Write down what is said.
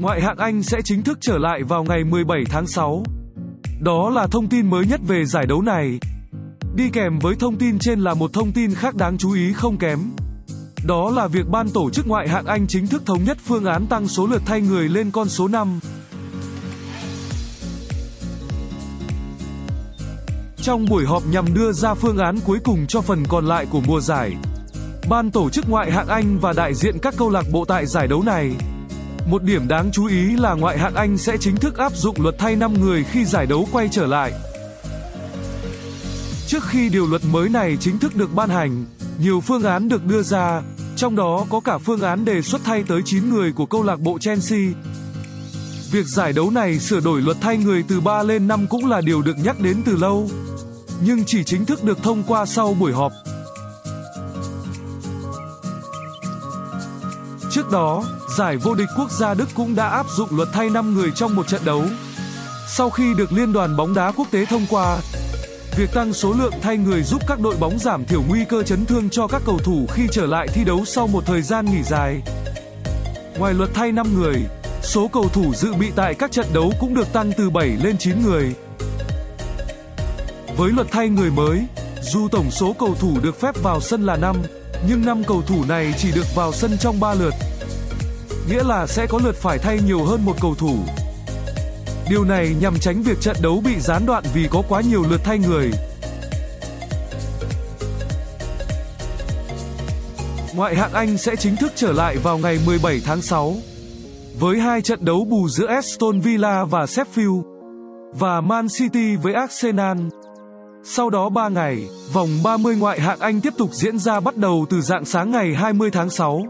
Ngoại hạng Anh sẽ chính thức trở lại vào ngày 17 tháng 6. Đó là thông tin mới nhất về giải đấu này. Đi kèm với thông tin trên là một thông tin khác đáng chú ý không kém. Đó là việc ban tổ chức ngoại hạng Anh chính thức thống nhất phương án tăng số lượt thay người lên con số 5. Trong buổi họp nhằm đưa ra phương án cuối cùng cho phần còn lại của mùa giải, ban tổ chức ngoại hạng Anh và đại diện các câu lạc bộ tại giải đấu này. Một điểm đáng chú ý là ngoại hạng Anh sẽ chính thức áp dụng luật thay 5 người khi giải đấu quay trở lại. Trước khi điều luật mới này chính thức được ban hành, nhiều phương án được đưa ra, trong đó có cả phương án đề xuất thay tới 9 người của câu lạc bộ Chelsea. Việc giải đấu này sửa đổi luật thay người từ 3 lên 5 cũng là điều được nhắc đến từ lâu, nhưng chỉ chính thức được thông qua sau buổi họp. Trước đó, giải vô địch quốc gia Đức cũng đã áp dụng luật thay 5 người trong một trận đấu. Sau khi được Liên đoàn bóng đá quốc tế thông qua, Việc tăng số lượng thay người giúp các đội bóng giảm thiểu nguy cơ chấn thương cho các cầu thủ khi trở lại thi đấu sau một thời gian nghỉ dài. Ngoài luật thay 5 người, số cầu thủ dự bị tại các trận đấu cũng được tăng từ 7 lên 9 người. Với luật thay người mới, dù tổng số cầu thủ được phép vào sân là 5, nhưng năm cầu thủ này chỉ được vào sân trong 3 lượt. Nghĩa là sẽ có lượt phải thay nhiều hơn một cầu thủ. Điều này nhằm tránh việc trận đấu bị gián đoạn vì có quá nhiều lượt thay người. Ngoại hạng Anh sẽ chính thức trở lại vào ngày 17 tháng 6 với hai trận đấu bù giữa Aston Villa và Sheffield và Man City với Arsenal. Sau đó 3 ngày, vòng 30 ngoại hạng Anh tiếp tục diễn ra bắt đầu từ dạng sáng ngày 20 tháng 6.